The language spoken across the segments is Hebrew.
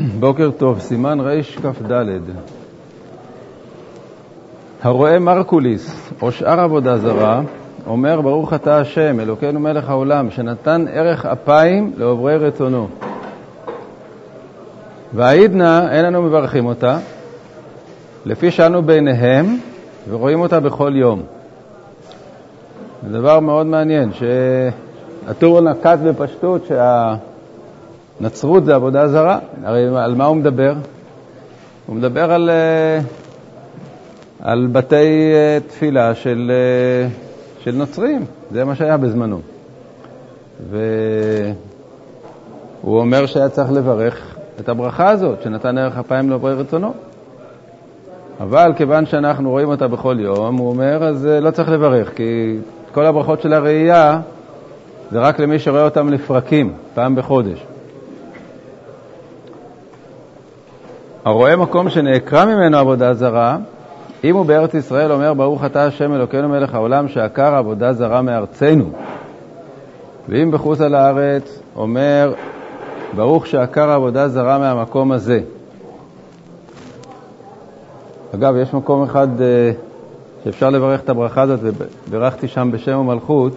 בוקר טוב, סימן רכ"ד. הרואה מרקוליס או שאר עבודה זרה, אומר ברוך אתה השם, אלוקינו מלך העולם, שנתן ערך אפיים לעוברי רצונו. והעידנא אין אנו מברכים אותה, לפי שאנו בעיניהם ורואים אותה בכל יום. זה דבר מאוד מעניין, שהטור נקט בפשטות שה... נצרות זה עבודה זרה, הרי על מה הוא מדבר? הוא מדבר על, אה, על בתי אה, תפילה של, אה, של נוצרים, זה מה שהיה בזמנו. והוא אומר שהיה צריך לברך את הברכה הזאת, שנתן ערך אפיים לעוברי רצונו. אבל כיוון שאנחנו רואים אותה בכל יום, הוא אומר, אז לא צריך לברך, כי כל הברכות של הראייה זה רק למי שרואה אותם לפרקים, פעם בחודש. הרואה מקום שנעקרה ממנו עבודה זרה, אם הוא בארץ ישראל אומר ברוך אתה השם אלוקינו מלך העולם שעקר עבודה זרה מארצנו. ואם בחוץ על הארץ אומר ברוך שעקר עבודה זרה מהמקום הזה. אגב, יש מקום אחד uh, שאפשר לברך את הברכה הזאת, ובירכתי שם בשם המלכות,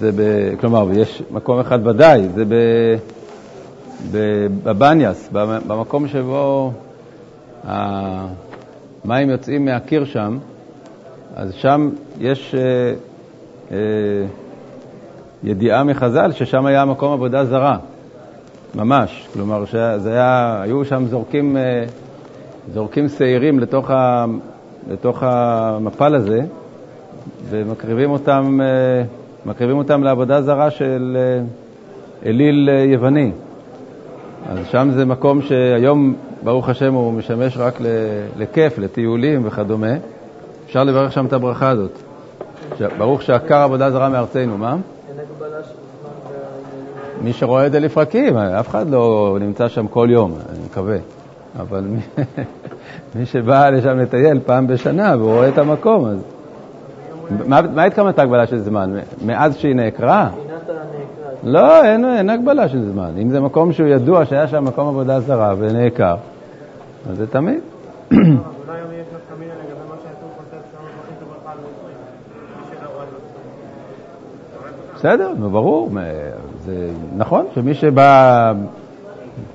זה ב... כלומר, יש מקום אחד ודאי, זה ב... בבניאס, במקום שבו המים יוצאים מהקיר שם, אז שם יש אה, אה, ידיעה מחז"ל ששם היה מקום עבודה זרה, ממש. כלומר, היה, היו שם זורקים, אה, זורקים שעירים לתוך, ה, לתוך המפל הזה, ומקריבים אותם, אה, אותם לעבודה זרה של אליל יווני. אז שם זה מקום שהיום, ברוך השם, הוא משמש רק לכיף, לטיולים וכדומה. אפשר לברך שם את הברכה הזאת. ברוך שעקר עבודה זרה מארצנו, מה? מי שרואה את זה לפרקים, אף אחד לא נמצא שם כל יום, אני מקווה. אבל מי, מי שבא לשם לטייל פעם בשנה ורואה את המקום, אז... מה, מה התכוונת הגבלה של זמן? מאז שהיא נעקרה? לא, אין, אין הגבלה של זמן. אם זה מקום שהוא ידוע שהיה שם מקום עבודה זרה ונעקר, אז זה תמיד. בסדר, נו ברור. זה נכון שמי שבא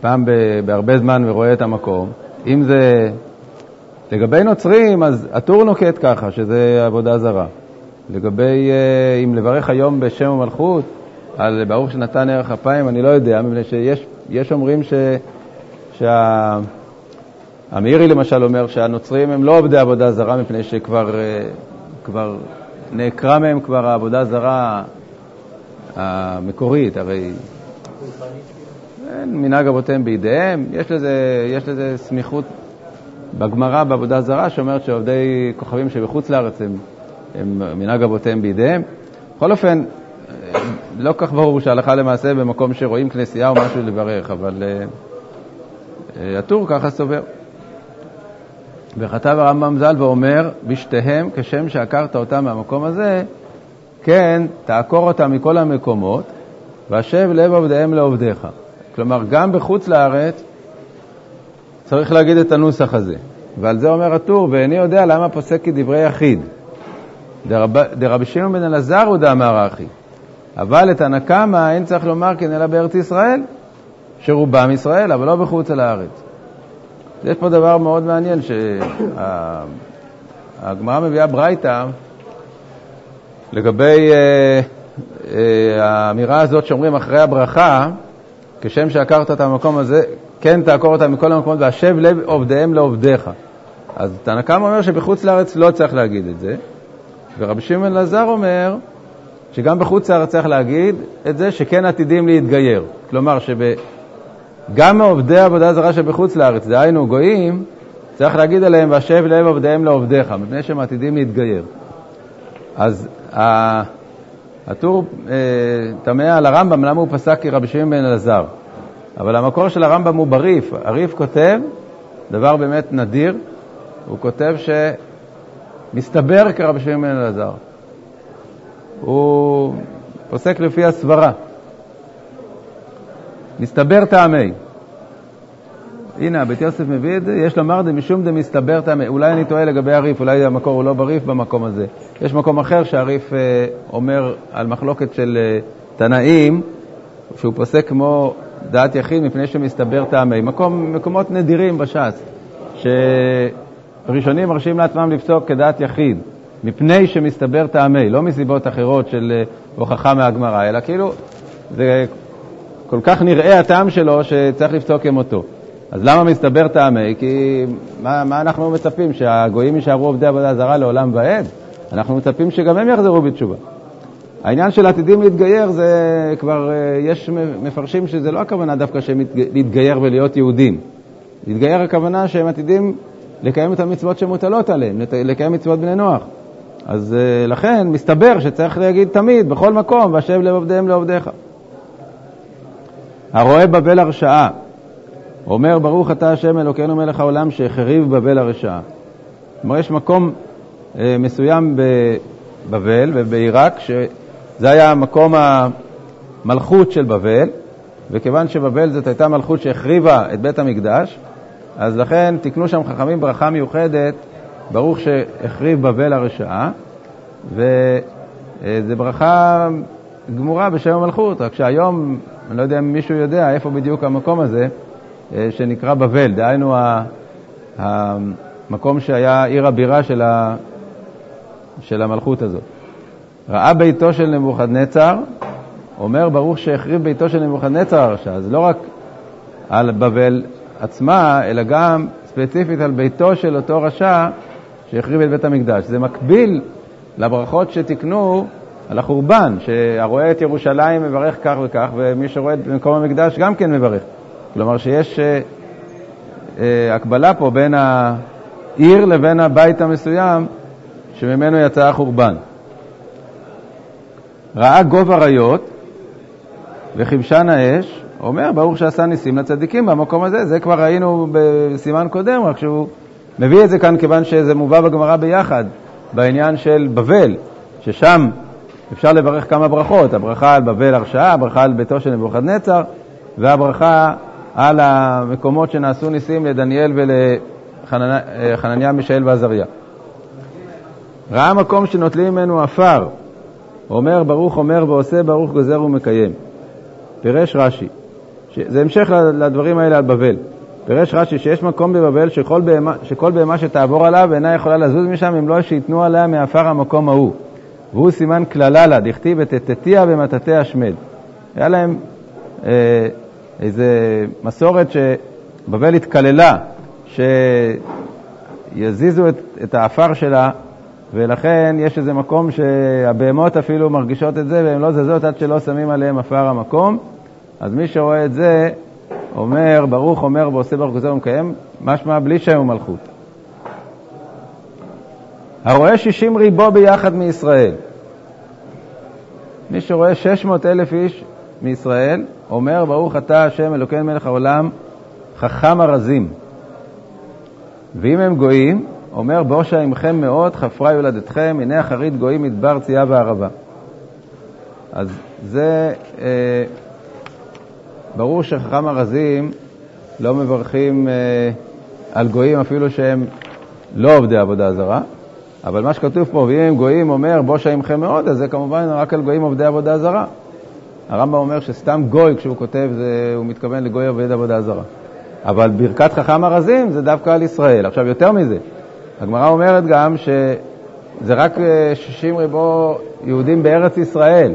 פעם בהרבה זמן ורואה את המקום, אם זה לגבי נוצרים, אז הטור נוקט ככה, שזה עבודה זרה. לגבי אה, אם לברך היום בשם המלכות, על ברוך שנתן ערך אפיים, אני לא יודע, מפני שיש אומרים ש... שה... המאירי למשל אומר שהנוצרים הם לא עובדי עבודה זרה מפני שכבר אה, כבר נעקרה מהם כבר העבודה הזרה המקורית, הרי מנהג אבותיהם בידיהם, יש לזה, יש לזה סמיכות בגמרא בעבודה זרה שאומרת שעובדי כוכבים שבחוץ לארץ הם, הם מנהג אבותיהם בידיהם. בכל אופן, לא כל כך ברור שהלכה למעשה במקום שרואים כנסייה או משהו לברך, אבל uh, uh, הטור ככה סובר. וכתב הרמב"ם ז"ל ואומר, בשתיהם, כשם שעקרת אותם מהמקום הזה, כן, תעקור אותם מכל המקומות, והשב לב עובדיהם לעובדיך. כלומר, גם בחוץ לארץ צריך להגיד את הנוסח הזה. ועל זה אומר הטור, ואיני יודע למה פוסק כדברי יחיד. דרב, דרבי שמעון בן אלעזר הוא דאמר אחי. אבל את הנקמה אין צריך לומר כן אלא בארץ ישראל, שרובם ישראל, אבל לא בחוץ על הארץ. יש פה דבר מאוד מעניין, שהגמרא מביאה ברייתא לגבי אה, אה, האמירה הזאת שאומרים אחרי הברכה, כשם שעקרת את המקום הזה, כן תעקור אותם מכל המקומות, והשב לב עובדיהם לעובדיך. אז תנקמה אומר שבחוץ לארץ לא צריך להגיד את זה, ורבי שמעון אלעזר אומר שגם בחוץ לארץ צריך להגיד את זה שכן עתידים להתגייר. כלומר, שגם מעובדי עבודה זרה שבחוץ לארץ, דהיינו גויים, צריך להגיד עליהם, והשב לב עובדיהם לעובדיך, מפני שהם עתידים להתגייר. אז הטור אה, תמה על הרמב"ם, למה הוא פסק כרבי שמעון בן אלעזר. אבל המקור של הרמב"ם הוא בריף. הריף כותב, דבר באמת נדיר, הוא כותב שמסתבר כרבי שמעון בן אלעזר. הוא פוסק לפי הסברה. מסתבר טעמי. הנה, הבית יוסף מביא את זה, יש לומר דמשום דמסתבר טעמי, אולי אני טועה לגבי הריף, אולי המקור הוא לא בריף במקום הזה. יש מקום אחר שהריף אה, אומר על מחלוקת של אה, תנאים, שהוא פוסק כמו דעת יחיד מפני שמסתבר טעמי. מקום, מקומות נדירים בש"ס, שראשונים מרשים לעצמם לפסוק כדעת יחיד, מפני שמסתבר טעמי, לא מסיבות אחרות של אה, הוכחה מהגמרא, אלא כאילו זה כל כך נראה הטעם שלו שצריך לפסוק כמותו. אז למה מסתבר טעמי? כי מה, מה אנחנו מצפים, שהגויים יישארו עובדי עבודה זרה לעולם ועד? אנחנו מצפים שגם הם יחזרו בתשובה. העניין של עתידים להתגייר זה כבר, אה, יש מפרשים שזה לא הכוונה דווקא שהם להתגייר ולהיות יהודים. להתגייר הכוונה שהם עתידים לקיים את המצוות שמוטלות עליהם, לקיים מצוות בני נוח. אז אה, לכן מסתבר שצריך להגיד תמיד, בכל מקום, והשב לב עובדיהם לעובדיך. הרואה בבל הרשעה, אומר ברוך אתה השם אלוקינו מלך העולם שהחריב בבל הרשעה. כלומר, יש מקום אה, מסוים בבבל ובעיראק, שזה היה מקום המלכות של בבל, וכיוון שבבל זאת הייתה מלכות שהחריבה את בית המקדש, אז לכן תקנו שם חכמים ברכה מיוחדת, ברוך שהחריב בבל הרשעה, וזו ברכה גמורה בשם המלכות, רק שהיום, אני לא יודע אם מישהו יודע איפה בדיוק המקום הזה, אה, שנקרא בבל, דהיינו המקום שהיה עיר הבירה של, ה, של המלכות הזאת. ראה ביתו של נבוכדנצר, אומר ברוך שהחריב ביתו של נבוכדנצר הרשע, אז לא רק על בבל עצמה, אלא גם ספציפית על ביתו של אותו רשע שהחריב את בית המקדש. זה מקביל לברכות שתיקנו על החורבן, שהרואה את ירושלים מברך כך וכך, ומי שרואה את מקום המקדש גם כן מברך. כלומר שיש אה, אה, הקבלה פה בין העיר לבין הבית המסוים שממנו יצא החורבן. ראה גוב אריות וכבשן האש, אומר ברוך שעשה ניסים לצדיקים במקום הזה, זה כבר ראינו בסימן קודם, רק שהוא מביא את זה כאן כיוון שזה מובא בגמרא ביחד, בעניין של בבל, ששם אפשר לברך כמה ברכות, הברכה על בבל הרשעה, הברכה על ביתו של נבוכדנצר, והברכה על המקומות שנעשו ניסים לדניאל ולחנניה, מישאל ועזריה. ראה מקום שנוטלים ממנו עפר, אומר ברוך אומר ועושה, ברוך גוזר ומקיים. פירש רש"י, זה המשך לדברים האלה על בבל. פירש רש"י שיש מקום בבבל שכל בהמה, שכל בהמה שתעבור עליו אינה יכולה לזוז משם אם לא שייתנו עליה מעפר המקום ההוא. והוא סימן קללה לה, דכתיב את תתתיה במטאטא השמד. היה להם אה, איזו מסורת שבבל התקללה, שיזיזו את, את האפר שלה, ולכן יש איזה מקום שהבהמות אפילו מרגישות את זה, והן לא זזות עד שלא שמים עליהם עפר המקום. אז מי שרואה את זה, אומר, ברוך אומר ועושה ברוך גוזר ומקיים, משמע בלי שם ומלכות. הרואה שישים ריבו ביחד מישראל. מי שרואה שש מאות אלף איש מישראל, אומר, ברוך אתה השם אלוקינו מלך העולם, חכם ארזים. ואם הם גויים, אומר, בושה עמכם מאוד, חפרה יולדתכם, הנה אחרית גויים מדבר צייה וערבה. אז זה, אה, ברור שחכם ארזים לא מברכים אה, על גויים אפילו שהם לא עובדי עבודה זרה, אבל מה שכתוב פה, ואם הם גויים אומר בושה עמכם מאוד, אז זה כמובן רק על גויים עובדי עבודה זרה. הרמב"ם אומר שסתם גוי, כשהוא כותב, זה, הוא מתכוון לגוי עובד עבודה זרה. אבל ברכת חכם ארזים זה דווקא על ישראל. עכשיו, יותר מזה, הגמרא אומרת גם שזה רק 60 אה, ריבו יהודים בארץ ישראל,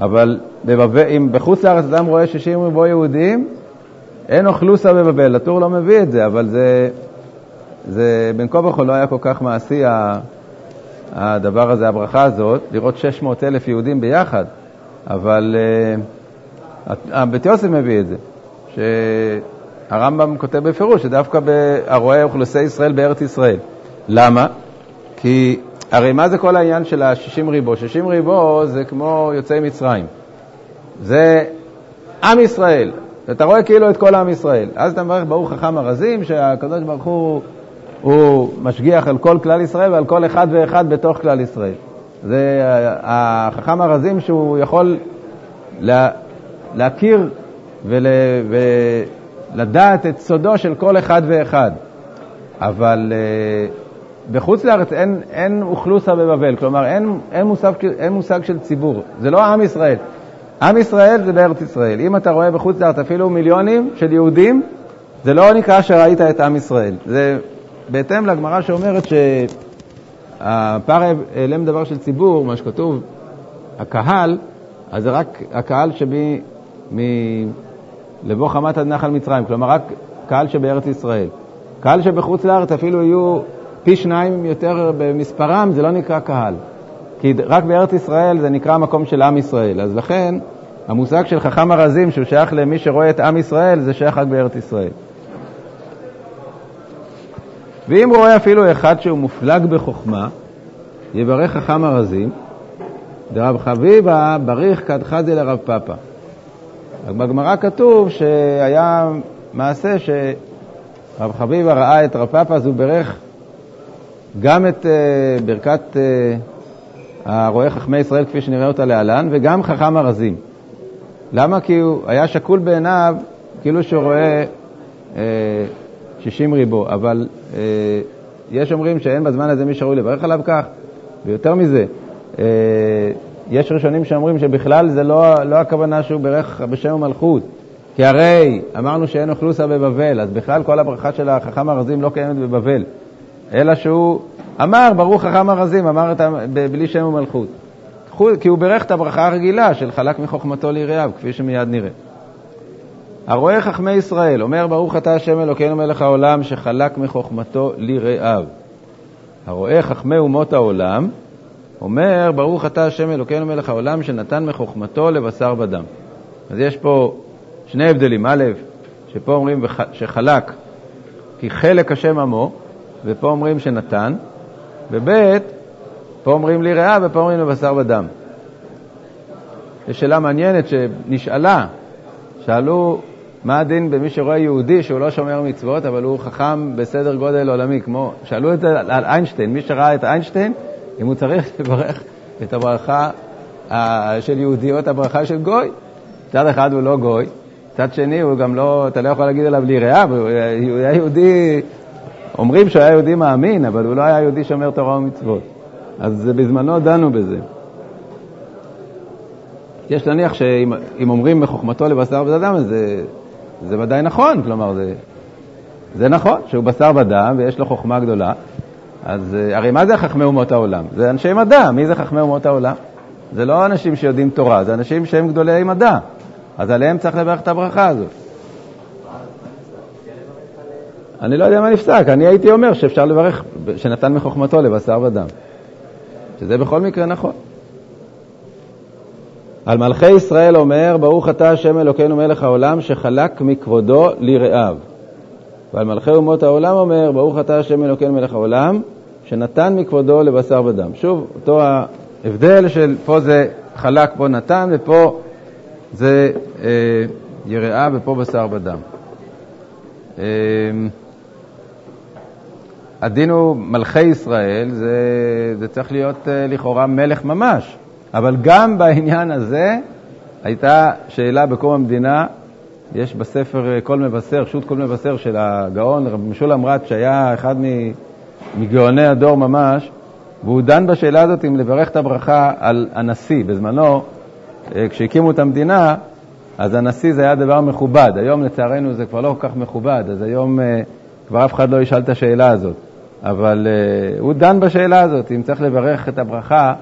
אבל בבב... אם בחוץ לארץ אדם רואה 60 ריבו יהודים, אין אוכלוסה בבבל. הטור לא מביא את זה, אבל זה, זה בין כה וכה לא היה כל כך מעשי הדבר הזה, הברכה הזאת, לראות 600 אלף יהודים ביחד. אבל uh, בית יוסף מביא את זה, שהרמב"ם כותב בפירוש שדווקא הרואה אוכלוסי ישראל בארץ ישראל. למה? כי הרי מה זה כל העניין של ה-60 ריבו? 60 ריבו זה כמו יוצאי מצרים. זה עם ישראל. אתה רואה כאילו את כל עם ישראל. אז אתה מברך ברוך חכם ארזים, שהקדוש ברוך הוא, הוא משגיח על כל כלל ישראל ועל כל אחד ואחד בתוך כלל ישראל. זה החכם הרזים שהוא יכול לה, להכיר ול, לדעת את סודו של כל אחד ואחד. אבל uh, בחוץ לארץ אין, אין אוכלוסה בבבל, כלומר אין, אין, מושג, אין מושג של ציבור, זה לא עם ישראל. עם ישראל זה בארץ ישראל. אם אתה רואה בחוץ לארץ אפילו מיליונים של יהודים, זה לא נקרא שראית את עם ישראל. זה בהתאם לגמרא שאומרת שהפער העלם דבר של ציבור, מה שכתוב, הקהל, אז זה רק הקהל שבי... מ... לבוא חמת עד נחל מצרים, כלומר רק קהל שבארץ ישראל. קהל שבחוץ לארץ אפילו יהיו פי שניים יותר במספרם, זה לא נקרא קהל. כי רק בארץ ישראל זה נקרא מקום של עם ישראל. אז לכן המושג של חכם ארזים, שהוא שייך למי שרואה את עם ישראל, זה שייך רק בארץ ישראל. ואם רואה אפילו אחד שהוא מופלג בחוכמה, יברך חכם ארזים, דרב חביבה בריך כדחזי לרב פאפא. בגמרא כתוב שהיה מעשה שרב חביבה ראה את רב פאפא, אז הוא בירך גם את uh, ברכת uh, הרואה חכמי ישראל, כפי שנראה אותה להלן, וגם חכם ארזים. למה? כי הוא היה שקול בעיניו, כאילו שהוא רואה uh, 60 ריבו, אבל uh, יש אומרים שאין בזמן הזה מי שראוי לברך עליו כך, ויותר מזה, uh, יש ראשונים שאומרים שבכלל זה לא, לא הכוונה שהוא בירך בשם המלכות, כי הרי אמרנו שאין אוכלוסה בבבל, אז בכלל כל הברכה של החכם הרזים לא קיימת בבבל, אלא שהוא אמר, ברוך חכם הרזים, אמר את, בלי שם ומלכות. כי הוא בירך את הברכה הרגילה של חלק מחוכמתו ליראיו, כפי שמיד נראה. הרואה חכמי ישראל, אומר ברוך אתה השם אלוקינו מלך העולם שחלק מחוכמתו ליראיו. הרואה חכמי אומות העולם, אומר, ברוך אתה השם אלוקינו מלך העולם שנתן מחוכמתו לבשר ודם. אז יש פה שני הבדלים. א', שפה אומרים שחלק כי חלק השם עמו, ופה אומרים שנתן, וב', פה אומרים לי ריאה ופה אומרים לבשר ודם. זו שאלה מעניינת שנשאלה, שאלו מה הדין במי שרואה יהודי שהוא לא שומר מצוות, אבל הוא חכם בסדר גודל עולמי, כמו, שאלו את זה על איינשטיין, מי שראה את איינשטיין, אם הוא צריך לברך את הברכה של יהודי או את הברכה של גוי. מצד אחד הוא לא גוי, מצד שני הוא גם לא, אתה לא יכול להגיד עליו ליראה, הוא היה יהודי, אומרים שהוא היה יהודי מאמין, אבל הוא לא היה יהודי שומר תורה ומצוות. אז בזמנו דנו בזה. יש להניח שאם אומרים מחוכמתו לבשר ודם, זה, זה ודאי נכון, כלומר, זה, זה נכון שהוא בשר ודם ויש לו חוכמה גדולה, אז אה, הרי מה זה חכמי אומות העולם? זה אנשי מדע. מי זה חכמי אומות העולם? זה לא אנשים שיודעים תורה, זה אנשים שהם גדולי מדע. אז עליהם צריך לברך את הברכה הזאת. אני לא יודע מה נפסק, אני הייתי אומר שאפשר לברך, שנתן מחוכמתו לבשר ודם. שזה בכל מקרה נכון. על מלכי ישראל אומר, ברוך אתה השם אלוקינו מלך העולם, שחלק מכבודו לרעיו. ועל מלכי אומות העולם אומר, ברוך אתה השם אלוקינו מלך העולם, שנתן מכבודו לבשר ודם. שוב, אותו ההבדל של פה זה חלק, פה נתן, ופה זה אה, יראה ופה בשר ודם. אה, הדין הוא מלכי ישראל, זה, זה צריך להיות אה, לכאורה מלך ממש, אבל גם בעניין הזה הייתה שאלה בקום המדינה, יש בספר כל אה, מבשר, שו"ת כל מבשר של הגאון רב משולם רץ, שהיה אחד מגאוני הדור ממש, והוא דן בשאלה הזאת אם לברך את הברכה על הנשיא. בזמנו, אה, כשהקימו את המדינה, אז הנשיא זה היה דבר מכובד. היום לצערנו זה כבר לא כל כך מכובד, אז היום כבר אף אחד לא ישאל את השאלה הזאת. אבל הוא דן בשאלה הזאת, אם צריך לברך את הברכה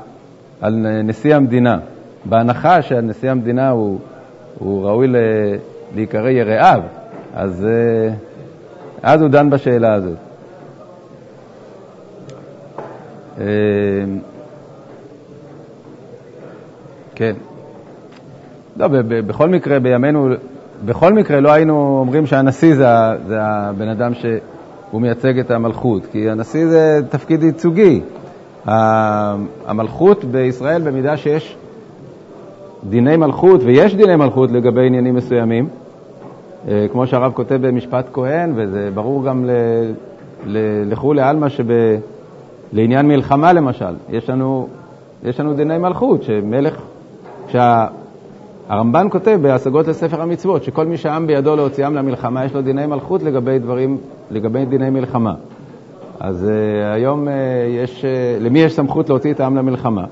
על נשיא המדינה, בהנחה שנשיא המדינה הוא, הוא ראוי. להיקרא יראיו, אז, אה, אז הוא דן בשאלה הזאת. אה, כן. לא, בכל מקרה, בימינו, בכל מקרה לא היינו אומרים שהנשיא זה, זה הבן אדם שהוא מייצג את המלכות, כי הנשיא זה תפקיד ייצוגי. המלכות בישראל, במידה שיש דיני מלכות, ויש דיני מלכות לגבי עניינים מסוימים, אה, כמו שהרב כותב במשפט כהן, וזה ברור גם לכולי עלמא שלעניין מלחמה למשל, יש לנו, יש לנו דיני מלכות, שמלך, הרמב"ן כותב בהשגות לספר המצוות, שכל מי שהעם בידו להוציאם למלחמה, יש לו דיני מלכות לגבי דברים, לגבי דיני מלחמה. אז uh, היום uh, יש, uh, למי יש סמכות להוציא את העם למלחמה?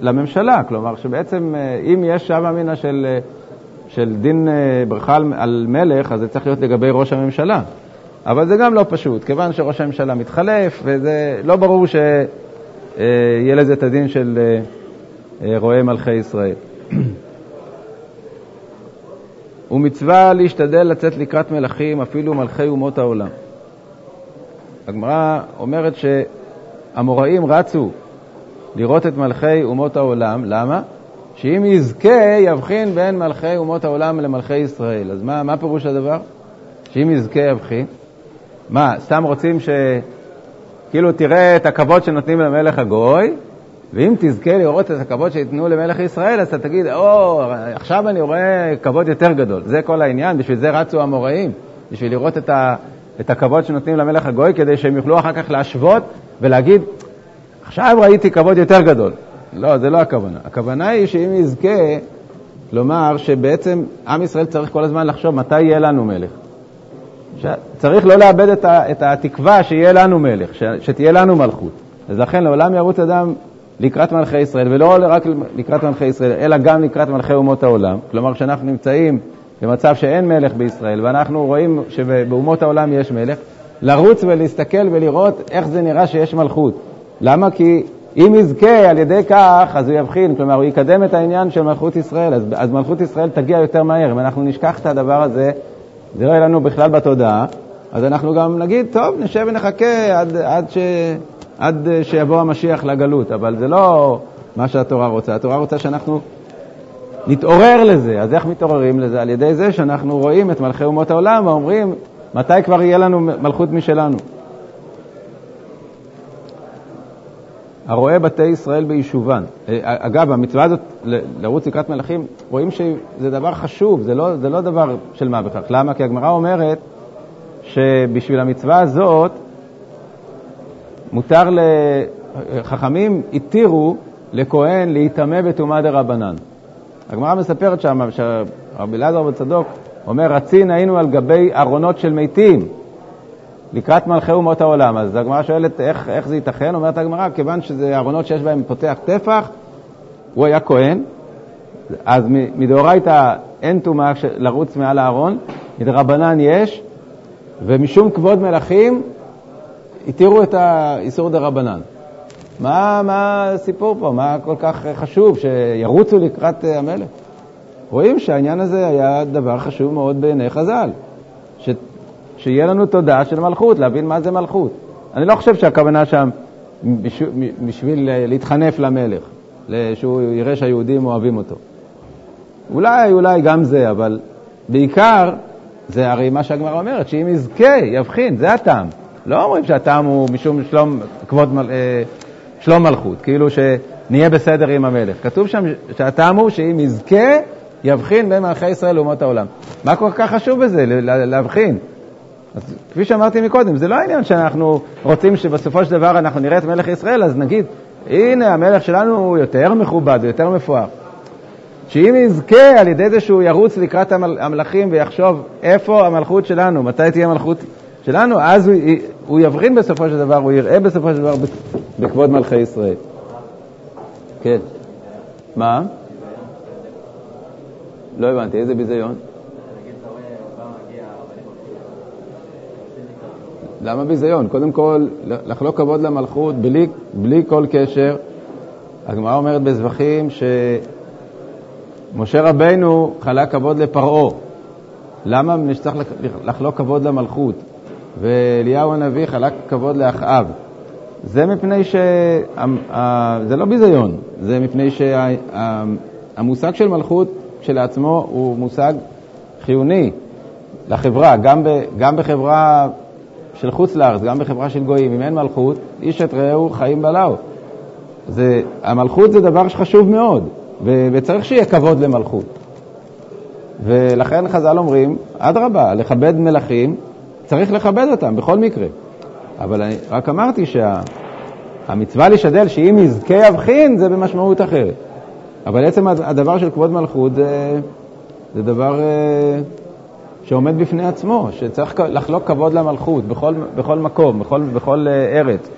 לממשלה, כלומר שבעצם uh, אם יש שם אמינא של, uh, של דין uh, ברכה על, על מלך, אז זה צריך להיות לגבי ראש הממשלה. אבל זה גם לא פשוט, כיוון שראש הממשלה מתחלף, וזה לא ברור שיהיה לזה את הדין של רואי מלכי ישראל. ומצווה להשתדל לצאת לקראת מלכים, אפילו מלכי אומות העולם. הגמרא אומרת שהמוראים רצו לראות את מלכי אומות העולם, למה? שאם יזכה, יבחין בין מלכי אומות העולם למלכי ישראל. אז מה, מה פירוש הדבר? שאם יזכה, יבחין. מה, סתם רוצים ש... כאילו תראה את הכבוד שנותנים למלך הגוי, ואם תזכה לראות את הכבוד שייתנו למלך ישראל, אז אתה תגיד, או, עכשיו אני רואה כבוד יותר גדול. זה כל העניין, בשביל זה רצו המוראים, בשביל לראות את, ה, את הכבוד שנותנים למלך הגוי, כדי שהם יוכלו אחר כך להשוות ולהגיד, עכשיו ראיתי כבוד יותר גדול. לא, זה לא הכוונה. הכוונה היא שאם יזכה, לומר שבעצם עם ישראל צריך כל הזמן לחשוב מתי יהיה לנו מלך. צריך לא לאבד את, ה, את התקווה שיהיה לנו מלך, ש, שתהיה לנו מלכות. אז לכן לעולם ירוץ אדם לקראת מלכי ישראל, ולא רק לקראת מלכי ישראל, אלא גם לקראת מלכי אומות העולם. כלומר, כשאנחנו נמצאים במצב שאין מלך בישראל, ואנחנו רואים שבאומות העולם יש מלך, לרוץ ולהסתכל ולראות איך זה נראה שיש מלכות. למה? כי אם יזכה על ידי כך, אז הוא יבחין, כלומר, הוא יקדם את העניין של מלכות ישראל, אז, אז מלכות ישראל תגיע יותר מהר. אם אנחנו נשכח את הדבר הזה, זה לא יהיה לנו בכלל בתודעה, אז אנחנו גם נגיד, טוב, נשב ונחכה עד, עד, ש, עד שיבוא המשיח לגלות, אבל זה לא מה שהתורה רוצה. התורה רוצה שאנחנו נתעורר לזה. אז איך מתעוררים לזה? על ידי זה שאנחנו רואים את מלכי אומות העולם ואומרים, מתי כבר יהיה לנו מלכות משלנו? הרואה בתי ישראל ביישובן. אה, אגב, המצווה הזאת, לרוץ לקראת מלכים, רואים שזה דבר חשוב, זה לא, זה לא דבר של מה בכך. למה? כי הגמרא אומרת שבשביל המצווה הזאת מותר, חכמים התירו לכהן להיטמא בטומאה דה רבנן. הגמרא מספרת שם שרבי אלעזר בן צדוק אומר, רצין היינו על גבי ארונות של מתים. לקראת מלכי אומות העולם. אז הגמרא שואלת איך, איך זה ייתכן, אומרת הגמרא, כיוון שזה ארונות שיש בהם פותח טפח, הוא היה כהן, אז מדאורייתא אין טומאה לרוץ מעל הארון, מדרבנן יש, ומשום כבוד מלכים התירו את האיסור דרבנן. מה, מה הסיפור פה? מה כל כך חשוב שירוצו לקראת המלך? רואים שהעניין הזה היה דבר חשוב מאוד בעיני חז"ל. שיהיה לנו תודעה של מלכות, להבין מה זה מלכות. אני לא חושב שהכוונה שם בשביל להתחנף למלך, שהוא יראה שהיהודים אוהבים אותו. אולי, אולי גם זה, אבל בעיקר זה הרי מה שהגמרא אומרת, שאם יזכה, יבחין, זה הטעם. לא אומרים שהטעם הוא משום שלום, כבוד אה, שלום מלכות, כאילו שנהיה בסדר עם המלך. כתוב שם שהטעם הוא שאם יזכה, יבחין בין מלכי ישראל לאומות העולם. מה כל כך חשוב בזה, להבחין? אז כפי שאמרתי מקודם, זה לא העניין שאנחנו רוצים שבסופו של דבר אנחנו נראה את מלך ישראל, אז נגיד, הנה המלך שלנו הוא יותר מכובד, הוא יותר מפואר. שאם יזכה על ידי זה שהוא ירוץ לקראת המלכים ויחשוב איפה המלכות שלנו, מתי תהיה המלכות שלנו, אז הוא, הוא יבחין בסופו של דבר, הוא יראה בסופו של דבר בכבוד מלכי ישראל. כן. מה? לא הבנתי, איזה ביזיון? למה ביזיון? קודם כל, לחלוק כבוד למלכות בלי, בלי כל קשר. הגמרא אומרת בזבחים שמשה רבנו חלק כבוד לפרעה. למה נצטרך לחלוק כבוד למלכות? ואליהו הנביא חלק כבוד לאחאב. זה מפני ש... זה לא ביזיון, זה מפני שהמושג של מלכות כשלעצמו הוא מושג חיוני לחברה, גם, ב... גם בחברה של חוץ לארץ, גם בחברה של גויים, אם אין מלכות, איש את רעהו חיים בלעו. זה, המלכות זה דבר שחשוב מאוד, ו, וצריך שיהיה כבוד למלכות. ולכן חז"ל אומרים, אדרבה, לכבד מלכים, צריך לכבד אותם בכל מקרה. אבל אני רק אמרתי שהמצווה שה, לשדל שאם יזכה יבחין זה במשמעות אחרת. אבל עצם הדבר של כבוד מלכות זה, זה דבר אה, שעומד בפני עצמו, שצריך לחלוק כבוד למלכות בכל, בכל מקום, בכל, בכל אה, ארץ.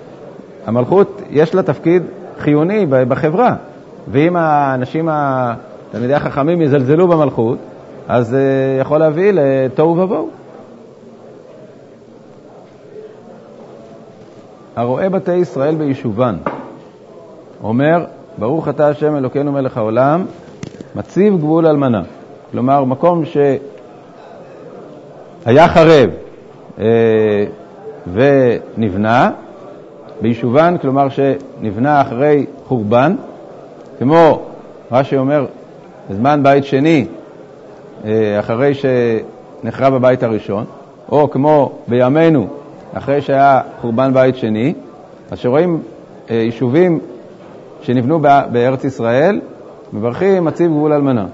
המלכות, יש לה תפקיד חיוני בחברה, ואם האנשים, תלמידי החכמים, יזלזלו במלכות, אז יכול להביא לתוהו ובוהו. הרואה בתי ישראל ביישובן, אומר, ברוך אתה השם אלוקינו מלך העולם, מציב גבול אלמנה. כלומר, מקום שהיה חרב אה, ונבנה, ביישובן, כלומר שנבנה אחרי חורבן, כמו רש"י אומר, בזמן בית שני, אה, אחרי שנחרב הבית הראשון, או כמו בימינו, אחרי שהיה חורבן בית שני, אז שרואים אה, יישובים שנבנו בארץ ישראל, מברכים מציב גבול אלמנה.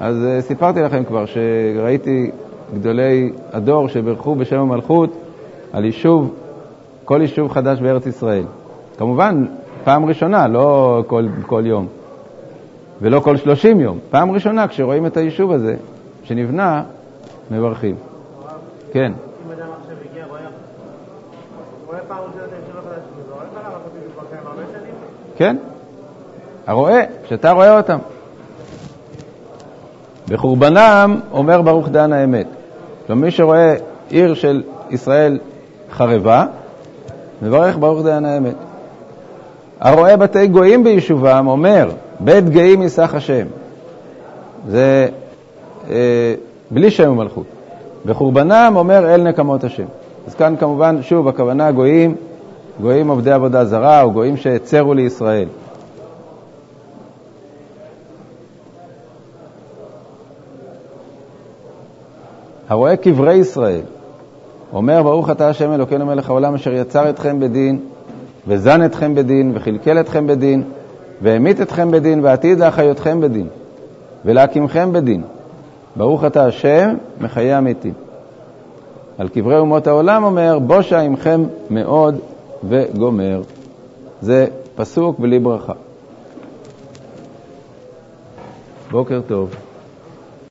אז אה, סיפרתי לכם כבר שראיתי גדולי הדור שברכו בשם המלכות על יישוב, כל יישוב חדש בארץ ישראל. כמובן, פעם ראשונה, לא כל, כל יום, ולא כל 30 יום. פעם ראשונה, כשרואים את היישוב הזה שנבנה, מברכים. כן. כן, הרואה, שאתה רואה אותם. בחורבנם אומר ברוך דן האמת. כלומר, מי שרואה עיר של ישראל חרבה, מברך ברוך דיין האמת. הרואה בתי גויים ביישובם אומר, בית גאים יסח השם. זה אה, בלי שם ומלכות. בחורבנם אומר אל נקמות השם. אז כאן כמובן, שוב, הכוונה גויים, גויים עובדי עבודה זרה, או גויים שהצרו לישראל. הרואה קברי ישראל, אומר ברוך אתה השם אלוקינו מלך העולם אשר יצר אתכם בדין, וזן אתכם בדין, וכלכל אתכם בדין, והמית אתכם בדין, ועתיד להחיותכם בדין, ולהקימכם בדין. ברוך אתה השם מחיי המתים. על קברי אומות העולם אומר, בושה עמכם מאוד וגומר. זה פסוק בלי ברכה. בוקר טוב.